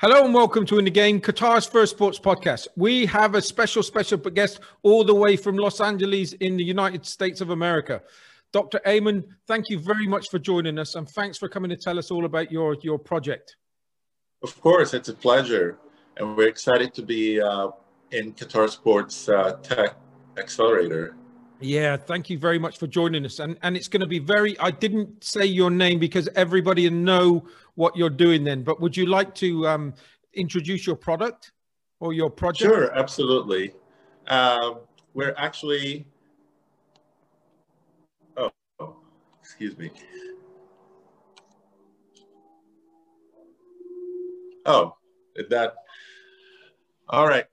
Hello and welcome to In the Game, Qatar's first sports podcast. We have a special, special guest all the way from Los Angeles in the United States of America. Dr. Ayman, thank you very much for joining us and thanks for coming to tell us all about your, your project. Of course, it's a pleasure. And we're excited to be uh, in Qatar Sports uh, Tech Accelerator. Yeah, thank you very much for joining us. And and it's going to be very. I didn't say your name because everybody know what you're doing then. But would you like to um, introduce your product or your project? Sure, absolutely. Um, we're actually. Oh, excuse me. Oh, that. All right.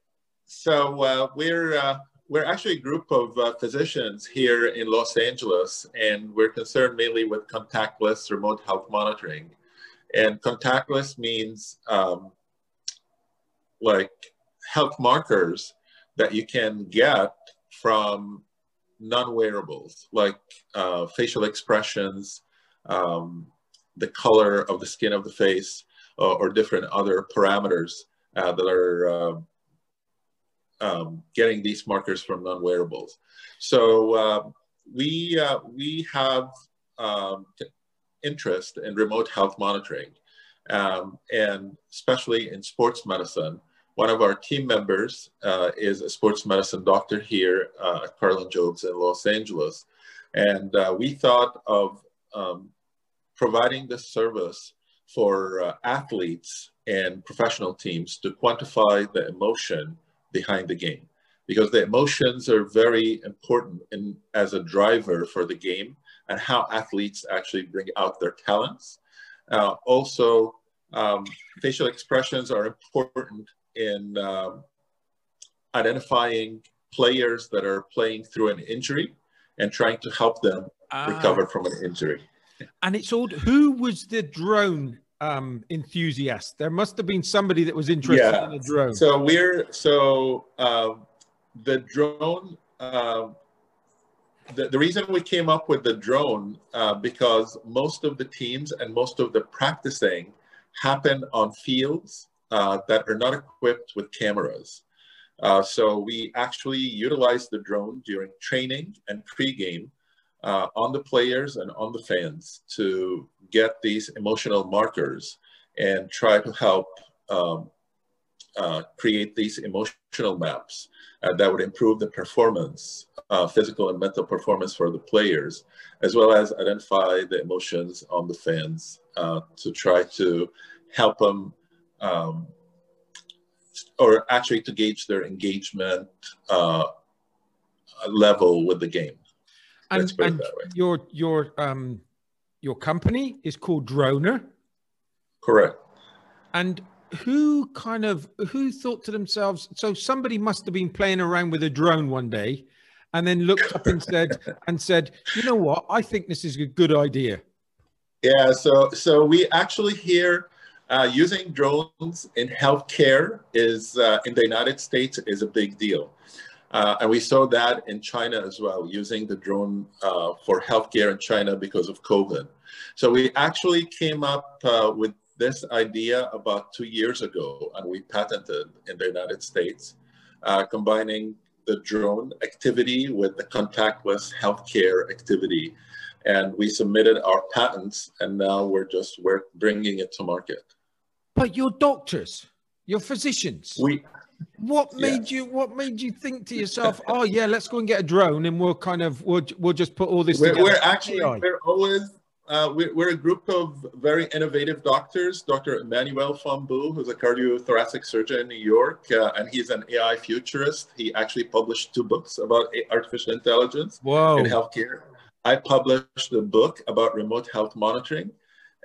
So uh, we're uh, we're actually a group of uh, physicians here in Los Angeles, and we're concerned mainly with contactless remote health monitoring. And contactless means um, like health markers that you can get from non-wearables, like uh, facial expressions, um, the color of the skin of the face, uh, or different other parameters uh, that are uh, um, getting these markers from non-wearables. So uh, we, uh, we have um, interest in remote health monitoring um, and especially in sports medicine. One of our team members uh, is a sports medicine doctor here uh, at Kerlan Jobe's in Los Angeles. And uh, we thought of um, providing this service for uh, athletes and professional teams to quantify the emotion behind the game because the emotions are very important in, as a driver for the game and how athletes actually bring out their talents. Uh, also, um, facial expressions are important in um, identifying players that are playing through an injury and trying to help them uh, recover from an injury. And it's all who was the drone um, enthusiast? There must have been somebody that was interested yeah. in a drone. So we're so um, the drone. Uh, the, the reason we came up with the drone uh, because most of the teams and most of the practicing happen on fields uh, that are not equipped with cameras. Uh, so we actually utilize the drone during training and pregame uh, on the players and on the fans to get these emotional markers and try to help um, uh, create these emotional maps uh, that would improve the performance, uh, physical and mental performance for the players, as well as identify the emotions on the fans uh, to try to help them um, or actually to gauge their engagement uh, level with the game. And, and your your um your company is called Dronur. Correct. And who kind of who thought to themselves? So somebody must have been playing around with a drone one day, and then looked up and said and said, "You know what? I think this is a good idea." Yeah. So so we actually here. Uh, using drones in healthcare is uh, in the United States is a big deal. Uh, and we saw that in China as well, using the drone uh, for healthcare in China because of COVID. So we actually came up uh, with this idea about two years ago, and we patented in the United States, uh, combining the drone activity with the contactless healthcare activity. And we submitted our patents, and now we're just we're bringing it to market. But your doctors, your physicians. We what made yeah. you What made you think to yourself, "Oh yeah, let's go and get a drone, and we'll kind of we'll we'll just put all this." We're, together. we're actually we're always uh, we're, we're, a group of very innovative doctors. Dr. Emmanuel Fombu, who's a cardiothoracic surgeon in New York, uh, and he's an AI futurist. He actually published two books about artificial intelligence Whoa. in healthcare. I published a book about remote health monitoring.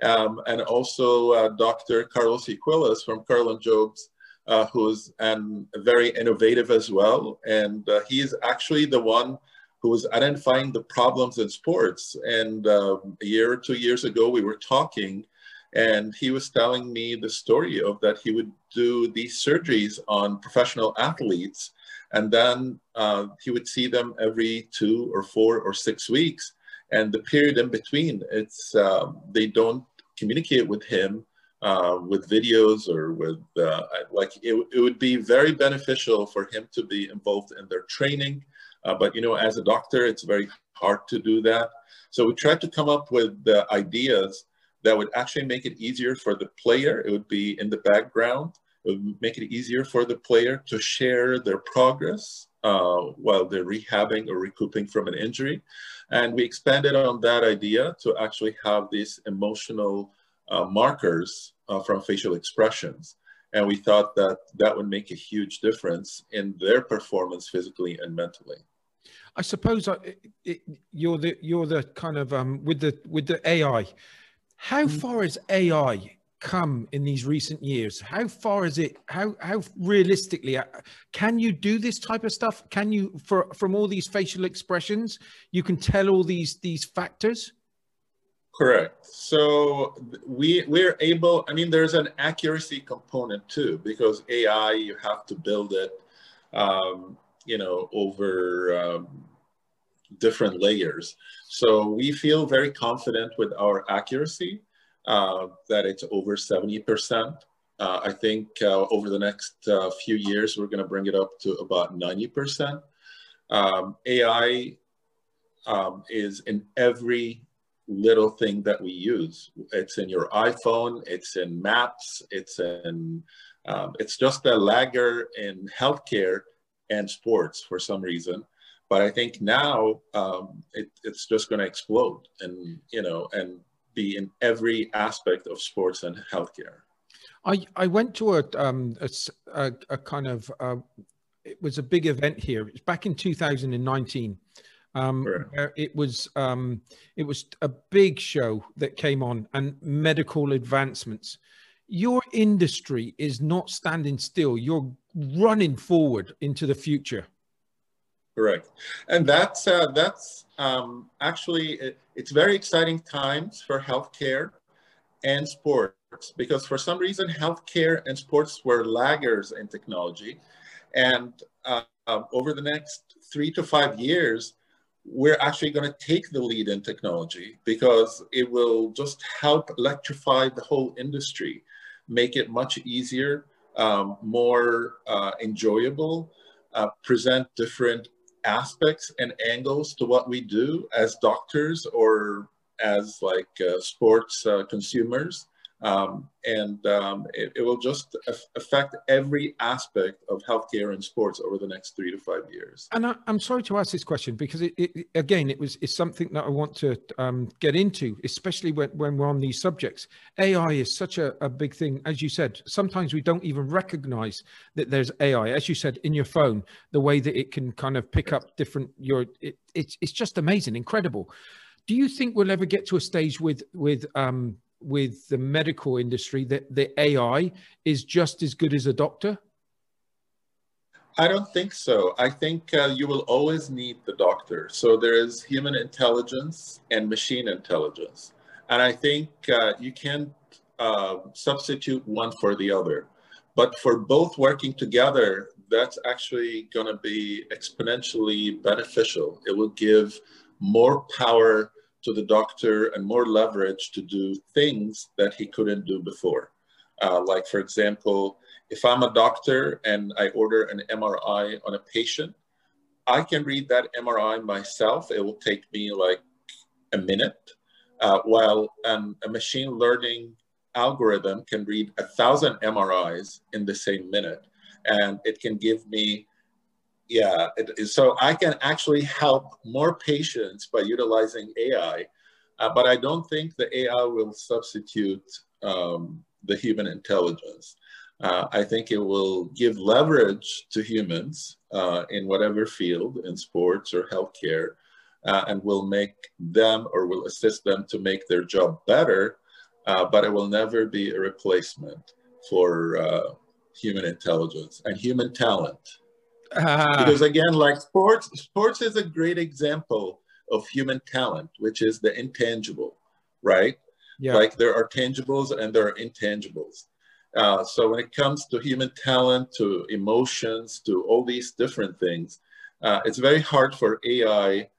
Um, and also uh, Dr. Carlos Uquillas from Kerlan-Jobe's uh, who's and very innovative as well. And uh, he is actually the one who was identifying the problems in sports. And um, a year or two years ago, we were talking, and he was telling me the story of that he would do these surgeries on professional athletes, and then uh, he would see them every two or four or six weeks. And the period in between, it's um, they don't communicate with him uh, with videos or with uh, like it, it would be very beneficial for him to be involved in their training. Uh, but you know, as a doctor, it's very hard to do that. So we tried to come up with the ideas that would actually make it easier for the player. It would be in the background. It would make it easier for the player to share their progress uh, while they're rehabbing or recouping from an injury. And we expanded on that idea to actually have these emotional uh, markers uh, from facial expressions. And we thought that that would make a huge difference in their performance physically and mentally. I suppose I, it, you're the you're the kind of um, with the with the AI. How mm. far has AI come in these recent years? How far is it? How how realistically uh, can you do this type of stuff? Can you for from all these facial expressions, you can tell all these these factors? Correct. So we we're able. I mean, there's an accuracy component too because AI you have to build it, um, you know, over um, different layers. So we feel very confident with our accuracy uh, that it's over 70%. Uh, I think uh, over the next uh, few years, we're going to bring it up to about 90%. Um, AI um, is in every little thing that we use. It's in your iPhone, it's in maps, it's in, um, it's just a lagger in healthcare and sports for some reason. But I think now um, it, it's just going to explode and, you know, and be in every aspect of sports and healthcare. I, I went to a, um, a, a, kind of, uh, it was a big event here. It was back in 2019. Um, it was um, it was a big show that came on and medical advancements. Your industry is not standing still. You're running forward into the future. Correct, and that's uh, that's um, actually it, it's very exciting times for healthcare and sports because for some reason healthcare and sports were laggers in technology, and uh, um, over the next three to five years, we're actually going to take the lead in technology because it will just help electrify the whole industry, make it much easier, um, more uh, enjoyable, uh, present different aspects and angles to what we do as doctors or as like uh, sports uh, consumers um, and um, it, it, will just affect every aspect of healthcare and sports over the next three to five years. And I, am sorry to ask this question because it, it, again, it was it's something that I want to um, get into, especially when, when we're on these subjects. AI is such a, a big thing, as you said. Sometimes we don't even recognize that there's AI, as you said in your phone, the way that it can kind of pick up different your. It, it's it's just amazing, incredible. Do you think we'll ever get to a stage with with um, with the medical industry that the AI is just as good as a doctor? I don't think so. I think uh, you will always need the doctor. So there is human intelligence and machine intelligence. And I think uh, you can't uh, substitute one for the other. But for both working together, that's actually going to be exponentially beneficial. It will give more power to the doctor and more leverage to do things that he couldn't do before. Uh, like, for example, if I'm a doctor and I order an MRI on a patient, I can read that MRI myself. It will take me like a minute, uh, while um, a machine learning algorithm can read a thousand MRIs in the same minute. And it can give me yeah, it, so I can actually help more patients by utilizing AI, uh, but I don't think the AI will substitute um, the human intelligence. Uh, I think it will give leverage to humans uh, in whatever field, in sports or healthcare, uh, and will make them or will assist them to make their job better, uh, but it will never be a replacement for uh, human intelligence and human talent. Uh, because again, like sports, sports is a great example of human talent, which is the intangible, right? Yeah. Like there are tangibles and there are intangibles. Uh, so when it comes to human talent, to emotions, to all these different things, uh, it's very hard for AI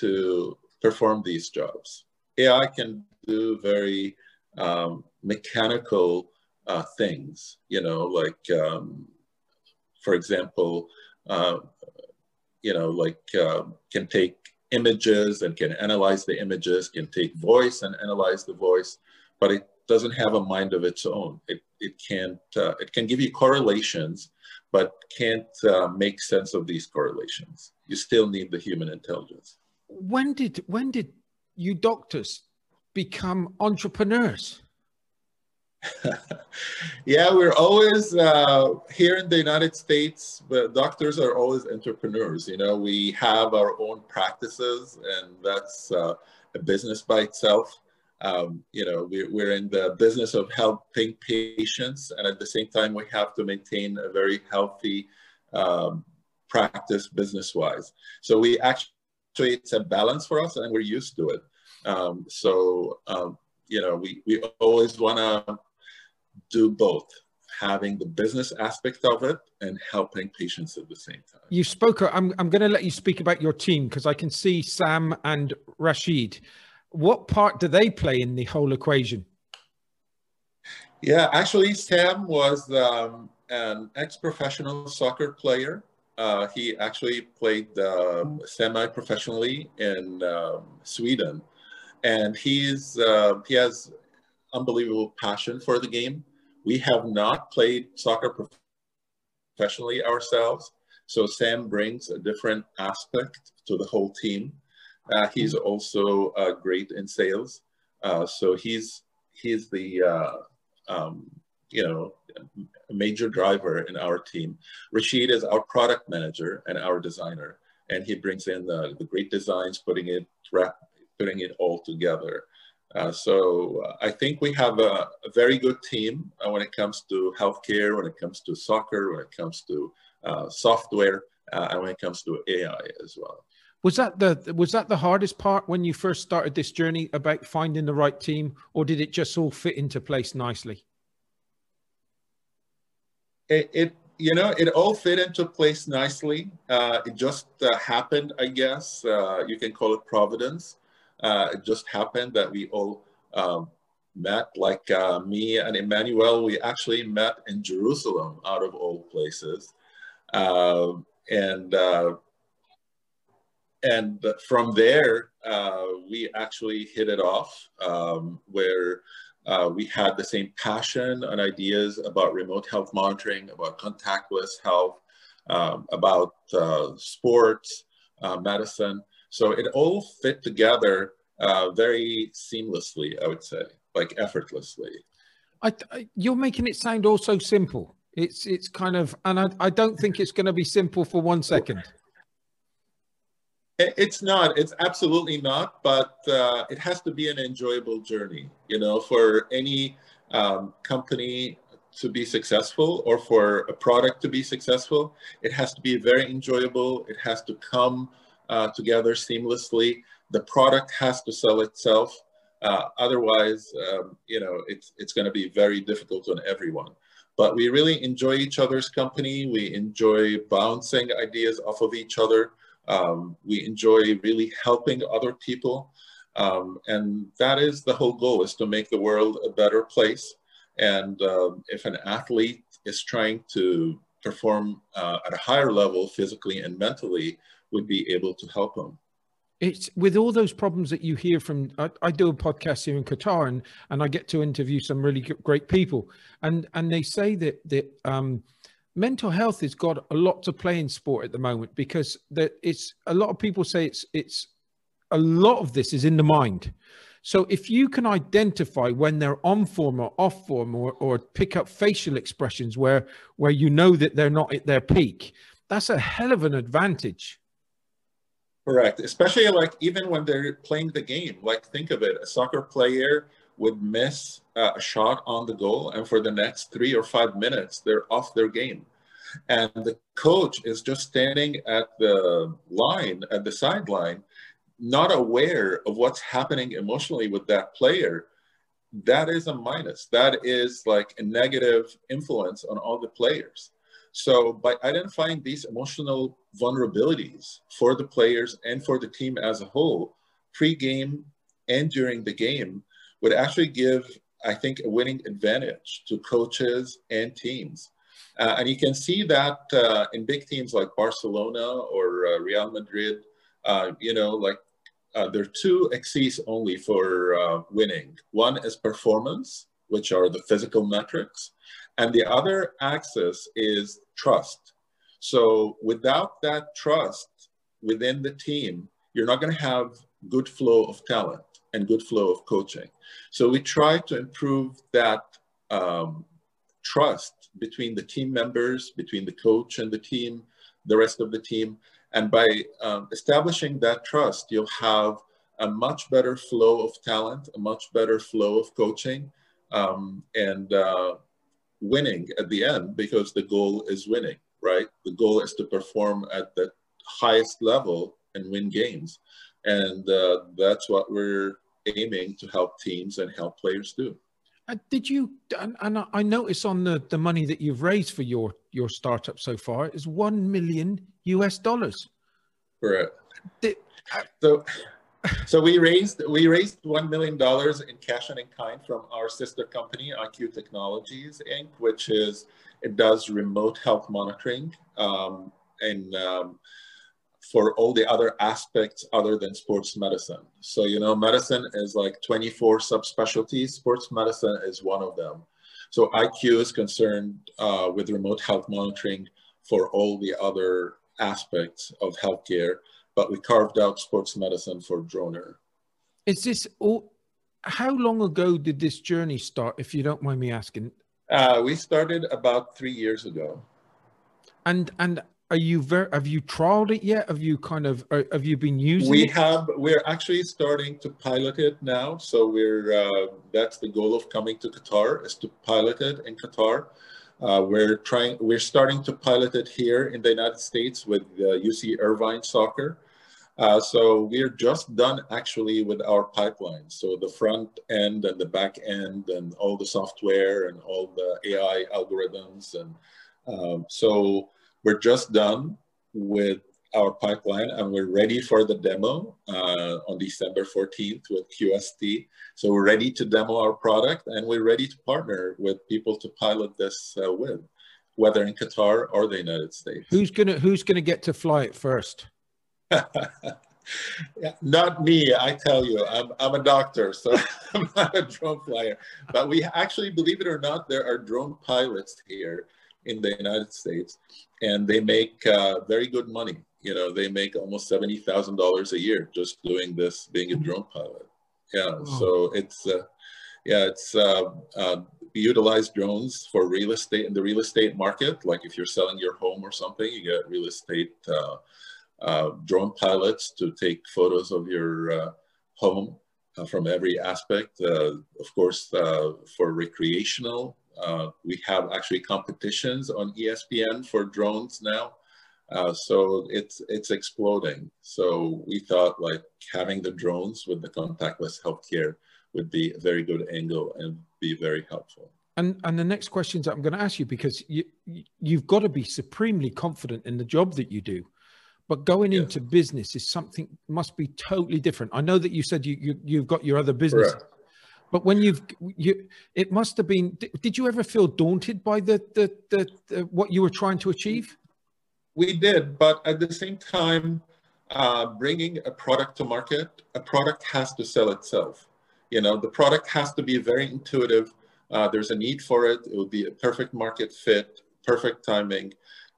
to perform these jobs. AI can do very um, mechanical uh, things, you know, like, um, for example, uh, you know, like uh, can take images and can analyze the images, can take voice and analyze the voice, but it doesn't have a mind of its own. It, it can't, uh, it can give you correlations, but can't uh, make sense of these correlations. You still need the human intelligence. When did, when did you doctors become entrepreneurs? yeah, we're always uh, here in the United States, but doctors are always entrepreneurs. You know, we have our own practices, and that's uh, a business by itself. Um, you know, we're, we're in the business of helping patients, and at the same time, we have to maintain a very healthy um, practice business wise. So, we actually, it's a balance for us, and we're used to it. Um, so, um, you know, we, we always want to do both having the business aspect of it and helping patients at the same time. You spoke, I'm, I'm going to let you speak about your team because I can see Sam and Rashid. What part do they play in the whole equation? Yeah, actually, Sam was um, an ex professional soccer player. Uh, he actually played uh, semi professionally in um, Sweden. And he's, uh, he has unbelievable passion for the game. We have not played soccer professionally ourselves, so Sam brings a different aspect to the whole team. Uh, he's also uh, great in sales, uh, so he's he's the uh, um, you know major driver in our team. Rashid is our product manager and our designer, and he brings in the, the great designs, putting it putting it all together. Uh, so uh, I think we have a, a very good team uh, when it comes to healthcare, when it comes to soccer, when it comes to uh, software, uh, and when it comes to AI as well. Was that the was that the hardest part when you first started this journey about finding the right team, or did it just all fit into place nicely? It, it you know it all fit into place nicely. it just happened, I guess. you can call it providence uh, it just happened that we all um, met, like uh, me and Emmanuel, we actually met in Jerusalem, out of all places. Uh, and uh, and from there, uh, we actually hit it off, um, where uh, we had the same passion and ideas about remote health monitoring, about contactless health, um, about sports, medicine. So it all fit together uh, very seamlessly, I would say, like effortlessly. I, I, you're making it sound all so simple. It's it's kind of, and I, I don't think it's going to be simple for one second. It's not. It's absolutely not. But uh, it has to be an enjoyable journey. You know, for any um, company to be successful or for a product to be successful, it has to be very enjoyable. It has to come uh, together seamlessly. The product has to sell itself. Uh, otherwise, um, you know, it's, it's going to be very difficult on everyone. But we really enjoy each other's company. We enjoy bouncing ideas off of each other. Um, we enjoy really helping other people. Um, and that is the whole goal is to make the world a better place. And um, if an athlete is trying to perform uh, at a higher level physically and mentally, would be able to help them. It's with all those problems that you hear from I, I, do a podcast here in qatar and and i get to interview some really great people. And and they say that that um, mental health has got a lot to play in sport at the moment because that it's a lot of people say it's it's a lot of this is in the mind. So if you can identify when they're on form or off form or, or pick up facial expressions where where you know that they're not at their peak that's a hell of an advantage Correct. Especially like even when they're playing the game. Like think of it, a soccer player would miss uh, a shot on the goal, and for the next three or five minutes, they're off their game. And the coach is just standing at the line, at the sideline, not aware of what's happening emotionally with that player. That is a minus. That is like a negative influence on all the players. So by identifying these emotional vulnerabilities for the players and for the team as a whole, pre-game and during the game, would actually give I think, a winning advantage to coaches and teams. Uh, and you can see that uh, in big teams like Barcelona or uh, Real Madrid, uh, you know, like uh, there are two axes only for uh, winning. One is performance, which are the physical metrics, and the other axis is trust. So without that trust within the team, you're not going to have good flow of talent and good flow of coaching. So we try to improve that um, trust between the team members, between the coach and the team, the rest of the team. And by um, establishing that trust, you'll have a much better flow of talent, a much better flow of coaching, um, and uh, winning at the end because the goal is winning, right? The goal is to perform at the highest level and win games. And uh, that's what we're aiming to help teams and help players do. Uh, did you, and, and, I notice on the, the money that you've raised for your, your startup so far is 1 million US dollars. Correct. Did, uh, so, so we raised we raised one million dollars in cash and in kind from our sister company IQ Technologies Inc., which is it does remote health monitoring um, and um, for all the other aspects other than sports medicine. So, you know, medicine is like 24 subspecialties. Sports medicine is one of them. So IQ is concerned uh, with remote health monitoring for all the other aspects of healthcare, but we carved out sports medicine for Dronur. Is this all, how long ago did this journey start, if you don't mind me asking? Uh, we started about three years ago. And, and are you very have you trialed it yet have you kind of have you been using we it? have we're actually starting to pilot it now so we're uh, that's the goal of coming to qatar is to pilot it in qatar uh, we're trying we're starting to pilot it here in the united states with uh, uc irvine soccer uh, so we're just done actually with our pipeline so the front end and the back end and all the software and all the ai algorithms and um, so we're just done with our pipeline and we're ready for the demo uh, on December 14th with QST. So we're ready to demo our product and we're ready to partner with people to pilot this uh, with, whether in Qatar or the United States. Who's gonna Who's gonna get to fly it first? Yeah, not me, I tell you. I'm, I'm a doctor, so I'm not a drone flyer. But we actually, believe it or not, there are drone pilots here in the United States, and they make uh, very good money. You know, they make almost seventy thousand dollars a year just doing this, being a mm-hmm. drone pilot. Yeah, oh. so it's uh, yeah, it's uh, uh, utilize drones for real estate in the real estate market. Like if you're selling your home or something, you get real estate uh, drone pilots to take photos of your uh, home uh, from every aspect. Uh, of course, for recreational we have actually competitions on ESPN for drones now. Uh, so it's it's exploding. So we thought like having the drones with the contactless healthcare would be a very good angle and be very helpful. And and the next questions I'm going to ask you because you you've got to be supremely confident in the job that you do, but going yes. into business is something must be totally different. I know that you said you, you you've got your other business. Correct but when you've you, it must have been. Did you ever feel daunted by the, the the, the what you were trying to achieve? We did, but at the same time, uh, bringing a product to market, a product has to sell itself. You know, the product has to be very intuitive. Uh, there's a need for it. It would be a perfect market fit, perfect timing.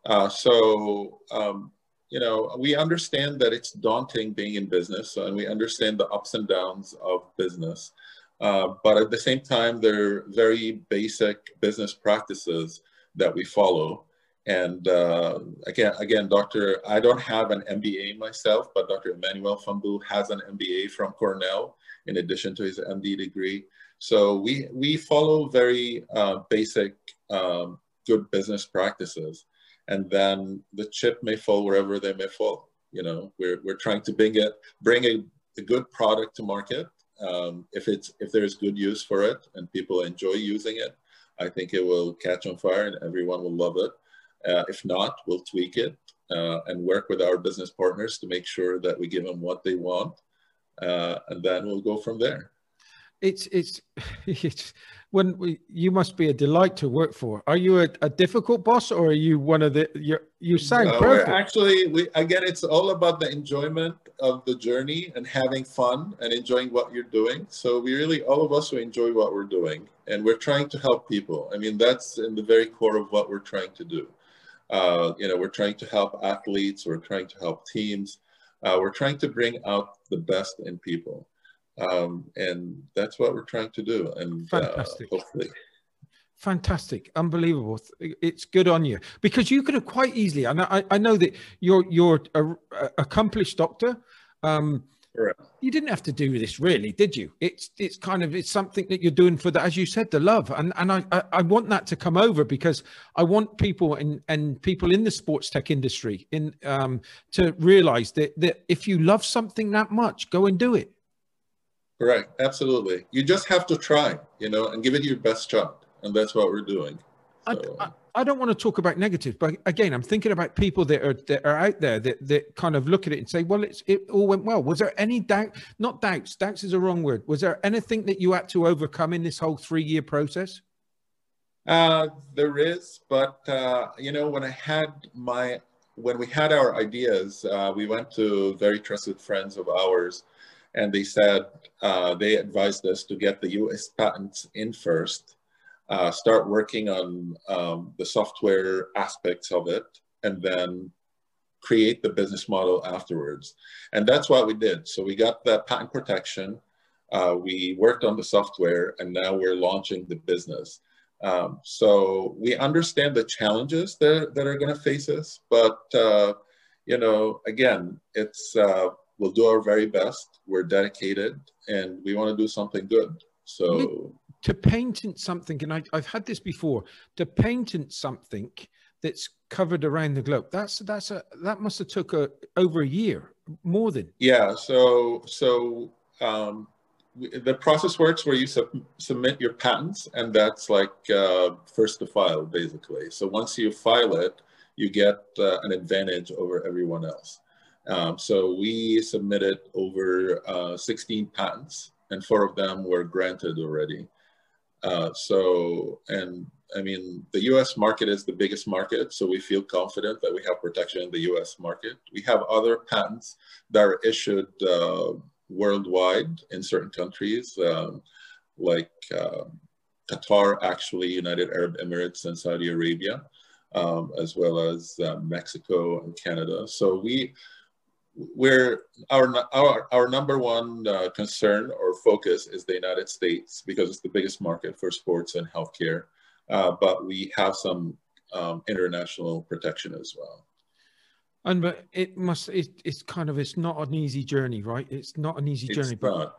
Uh, so, um, you know, we understand that it's daunting being in business, and we understand the ups and downs of business. Uh, but at the same time, they're very basic business practices that we follow. And uh, again, again, Dr. I don't have an MBA myself, but Dr. Emmanuel Fombu has an MBA from Cornell in addition to his MD degree. So we, we follow very uh, basic um, good business practices. And then the chip may fall wherever they may fall. You know, we're, we're trying to bring, it, bring a, a good product to market um, if it's if there's good use for it and people enjoy using it, I think it will catch on fire and everyone will love it. Uh, if not, we'll tweak it uh, and work with our business partners to make sure that we give them what they want, uh, and then we'll go from there. It's it's it's when we, you must be a delight to work for. Are you a, a difficult boss, or are you one of the? You you sound no, perfect. Actually, we again, it's all about the enjoyment of the journey and having fun and enjoying what you're doing. So we really, all of us, we enjoy what we're doing, and we're trying to help people. I mean, that's in the very core of what we're trying to do. Uh, you know, we're trying to help athletes. We're trying to help teams. Uh, we're trying to bring out the best in people. Um, and that's what we're trying to do. And uh, Fantastic. Uh, hopefully. Fantastic, unbelievable! It's good on you because you could have quite easily. And I, I know that you're you're a, a accomplished doctor. Um, You didn't have to do this, really, did you? It's it's kind of it's something that you're doing for the, as you said, the love, and and I I, I want that to come over because I want people and and people in the sports tech industry in um to realize that that if you love something that much, go and do it. Correct. Absolutely. You just have to try, you know, and give it your best shot. And that's what we're doing. So. I, I, I, don't want to talk about negatives, but again, I'm thinking about people that are that are out there that, that kind of look at it and say, well, it's it all went well. Was there any doubt? Not doubts. Doubts is a wrong word. Was there anything that you had to overcome in this whole three year process? Uh, there is, but uh, you know, when I had my when we had our ideas, uh, we went to very trusted friends of ours and they said uh, they advised us to get the US patents in first, uh, start working on um, the software aspects of it, and then create the business model afterwards. And that's what we did. So we got the patent protection, uh, we worked on the software, and now we're launching the business. Um, so we understand the challenges that, that are going to face us, but uh, you know, again, it's uh, we'll do our very best. We're dedicated and we want to do something good. So to patent something, and I, have had this before, to patent something that's covered around the globe. That's that's a that must have took a over a year, more than. Yeah. So so um, the process works where you sub submit your patents, and that's like uh, first to file, basically. So once you file it, you get uh, an advantage over everyone else. Um, so we submitted over uh, 16 patents and four of them were granted already. Uh, so, and I mean, the US market is the biggest market, so we feel confident that we have protection in the US market. We have other patents that are issued uh, worldwide in certain countries, um, like uh, Qatar, actually, United Arab Emirates and Saudi Arabia, um, as well as uh, Mexico and Canada. So we, where our, our, our number one uh, concern or focus is the United States because it's the biggest market for sports and healthcare. Uh, but we have some um, international protection as well. And but it must it, it's kind of it's not an easy journey, right? It's not an easy journey, it's but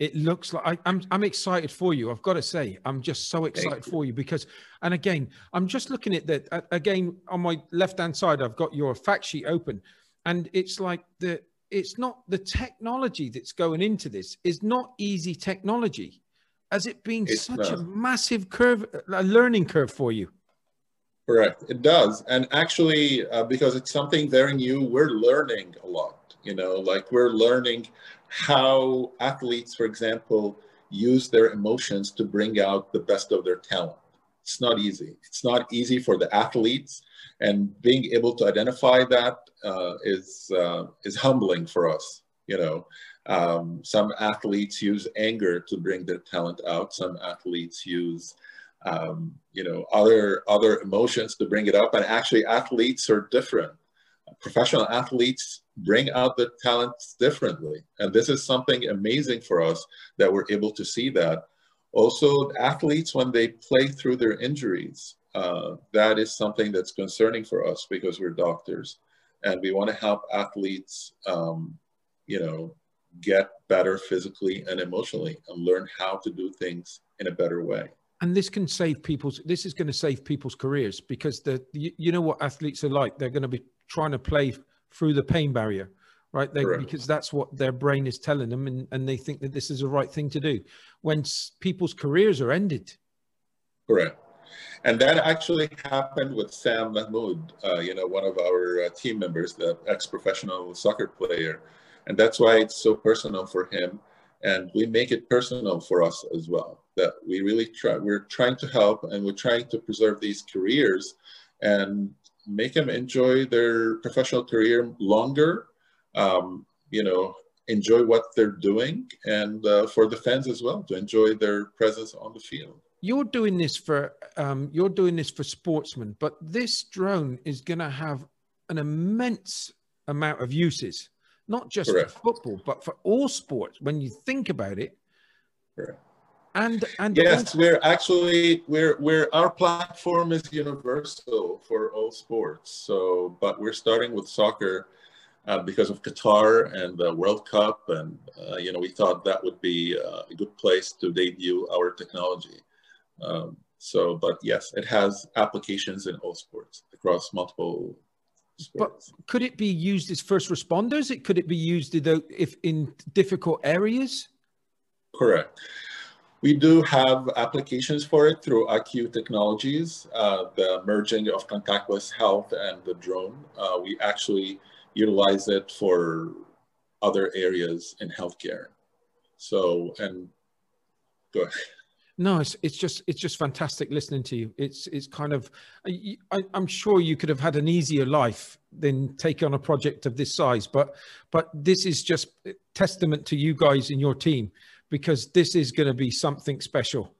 it looks like I, am I'm, I'm excited for you. I've got to say, I'm just so excited you. for you because, and again, I'm just looking at that again on my left hand side. I've got your fact sheet open and it's like the it's not the technology that's going into this is not easy technology. Has it been it's such not. a massive curve a learning curve for you? Correct. It does. And actually uh, because it's something very new we're learning a lot you know like we're learning how athletes for example use their emotions to bring out the best of their talent it's not easy it's not easy for the athletes and being able to identify that uh, is uh, is humbling for us. You know, um, some athletes use anger to bring their talent out. Some athletes use um, you know other other emotions to bring it up. And actually, athletes are different. Professional athletes bring out the talents differently, and this is something amazing for us that we're able to see that. Also, athletes when they play through their injuries, uh, that is something that's concerning for us because we're doctors and we want to help athletes, um, you know, get better physically and emotionally and learn how to do things in a better way. And this can save people's. This is going to save people's careers because the you, you know what athletes are like. They're going to be trying to play through the pain barrier, right? They, because that's what their brain is telling them, and, and they think that this is the right thing to do. When people's careers are ended, correct and that actually happened with Sam Mahmoud, uh, you know, one of our uh, team members, the ex-professional soccer player. And that's why it's so personal for him and we make it personal for us as well. That we really try, we're trying to help and we're trying to preserve these careers and make them enjoy their professional career longer. Um, you know, enjoy what they're doing, and uh, for the fans as well to enjoy their presence on the field. You're doing this for um, you're doing this for sportsmen, but this drone is going to have an immense amount of uses, not just Correct. for football, but for all sports. When you think about it, Correct. and and yes, we're actually we're we're our platform is universal for all sports. So, but we're starting with soccer. Uh, because of Qatar and the World Cup, and uh, you know, we thought that would be uh, a good place to debut our technology. Um, so, but yes, it has applications in all sports across multiple Sports. But could it be used as first responders? It could it be used if in difficult areas? Correct. We do have applications for it through IQ Technologies, uh, the merging of contactless health and the drone. Uh, we actually utilize it for other areas in healthcare. So, and go ahead. No, it's, it's just it's just fantastic listening to you. It's it's kind of I, am sure you could have had an easier life than take on a project of this size, but but this is just testament to you guys and your team because this is going to be something special.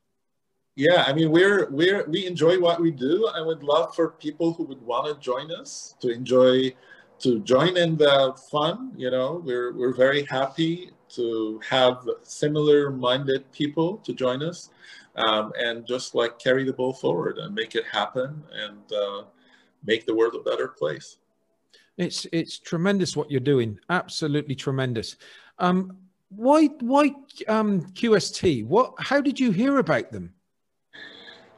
Yeah, I mean we're we're we enjoy what we do. I would love for people who would want to join us to enjoy to join in the fun. You know, we're we're very happy to have similar minded people to join us um, and just like carry the ball forward and make it happen and uh, make the world a better place. It's it's tremendous what you're doing. Absolutely tremendous. Um, why why um, QST? What? How did you hear about them?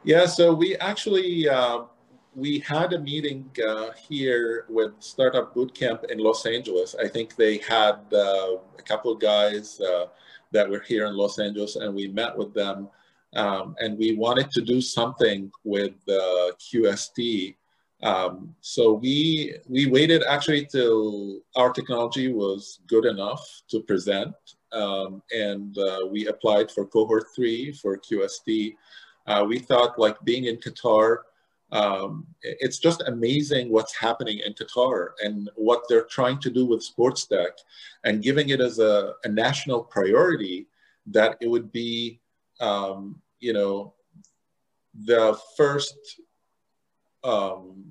Yeah, so we actually uh, we had a meeting uh, here with Startup Bootcamp in Los Angeles. I think they had uh, a couple of guys uh, that were here in Los Angeles, and we met with them. Um, and we wanted to do something with QST. Um, so we we waited actually till our technology was good enough to present, um, and uh, we applied for cohort three for QST. Uh, we thought like being in Qatar um, it's just amazing what's happening in Qatar and what they're trying to do with sports tech and giving it as a, a national priority that it would be, um, you know, the first um,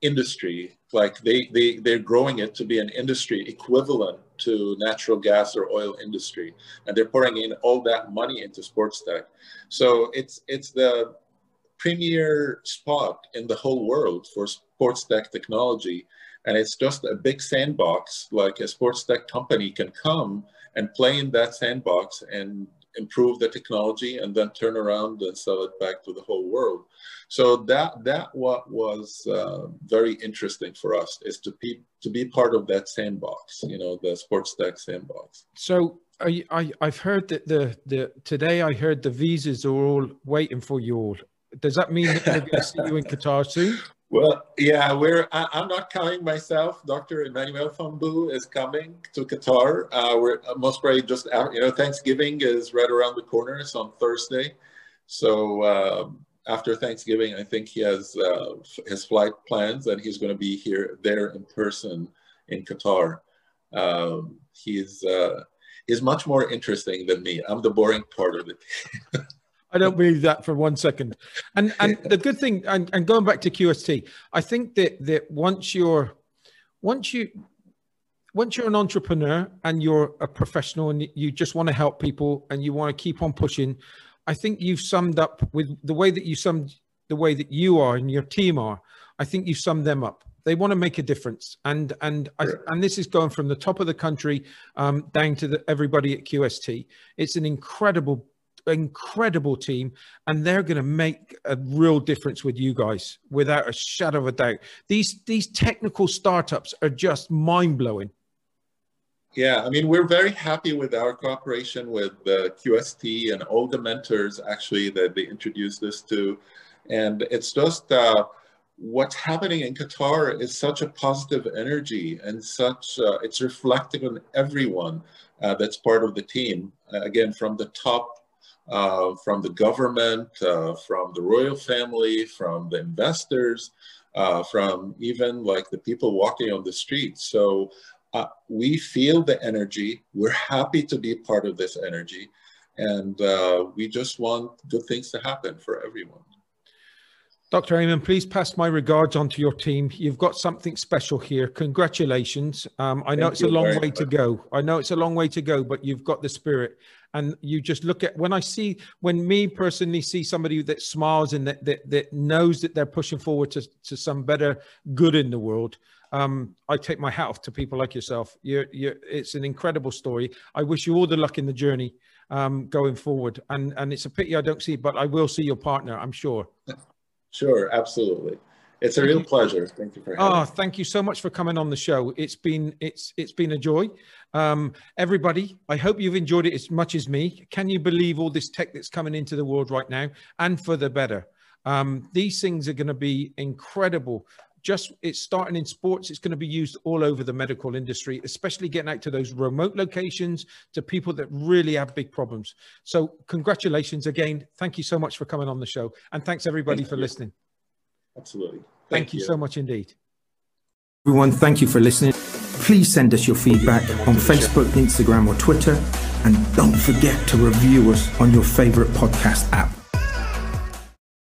industry, like they, they, they're growing it to be an industry equivalent to natural gas or oil industry. And they're pouring in all that money into sports tech. So it's, it's the, premier spot in the whole world for sports tech technology. And it's just a big sandbox, like a sports tech company can come and play in that sandbox and improve the technology and then turn around and sell it back to the whole world. So that that what was uh, very interesting for us is to be to be part of that sandbox, you know, the sports tech sandbox. So I, I I've heard that the the today I heard the visas are all waiting for you all does that mean that we're going to see you in Qatar soon? Well, yeah, we're. I, am not counting myself. Dr. Emmanuel Fombu is coming to Qatar. Uh, we're uh, most probably just out. You know, Thanksgiving is right around the corner. It's on Thursday, so uh, after Thanksgiving, I think he has uh, his flight plans, and he's going to be here there in person in Qatar. Um, he's uh, he's much more interesting than me. I'm the boring part of it. I don't believe that for one second. And and the good thing, and, and going back to QST, I think that that once you're once you once you're an entrepreneur and you're a professional and you just want to help people and you want to keep on pushing, I think you've summed up with the way that you summed the way that you are and your team are. I think you've summed them up. They want to make a difference, and and I, and this is going from the top of the country um, down to the, everybody at QST. It's an incredible incredible team, and they're going to make a real difference with you guys, without a shadow of a doubt. These these technical startups are just mind blowing. Yeah, I mean, we're very happy with our cooperation with the QST and all the mentors actually that they introduced us to, and it's just. Uh, what's happening in Qatar is such a positive energy and such, uh, it's reflecting on everyone uh, that's part of the team. Uh, again, from the top, uh, from the government, uh, from the royal family, from the investors, uh, from even like the people walking on the streets. So we feel the energy. We're happy to be part of this energy. And we just want good things to happen for everyone. Dr. Ayman, please pass my regards on to your team. You've got something special here. Congratulations. Um, I know it's a long way much. to go. I know it's a long way to go, but you've got the spirit. And you just look at when I see, when me personally see somebody that smiles and that, that, that knows that they're pushing forward to, to some better good in the world, um, I take my hat off to people like yourself. You're, you're, it's an incredible story. I wish you all the luck in the journey um, going forward. And, and it's a pity I don't see, but I will see your partner, I'm sure. Sure, absolutely. It's a thank real you. pleasure. Thank you for having Oh, thank you so much for coming on the show. It's been it's it's been a joy. Um, everybody, I hope you've enjoyed it as much as me. Can you believe all this tech that's coming into the world right now and for the better? Um, these things are going to be incredible just it's starting in sports it's going to be used all over the medical industry especially getting out to those remote locations to people that really have big problems. So congratulations again. Thank you so much for coming on the show and thanks everybody thank for you. listening. Absolutely. Thank, thank you. you. so much indeed. Everyone thank you for listening. Please send us your feedback on facebook instagram or twitter and don't forget to review us on your favorite podcast app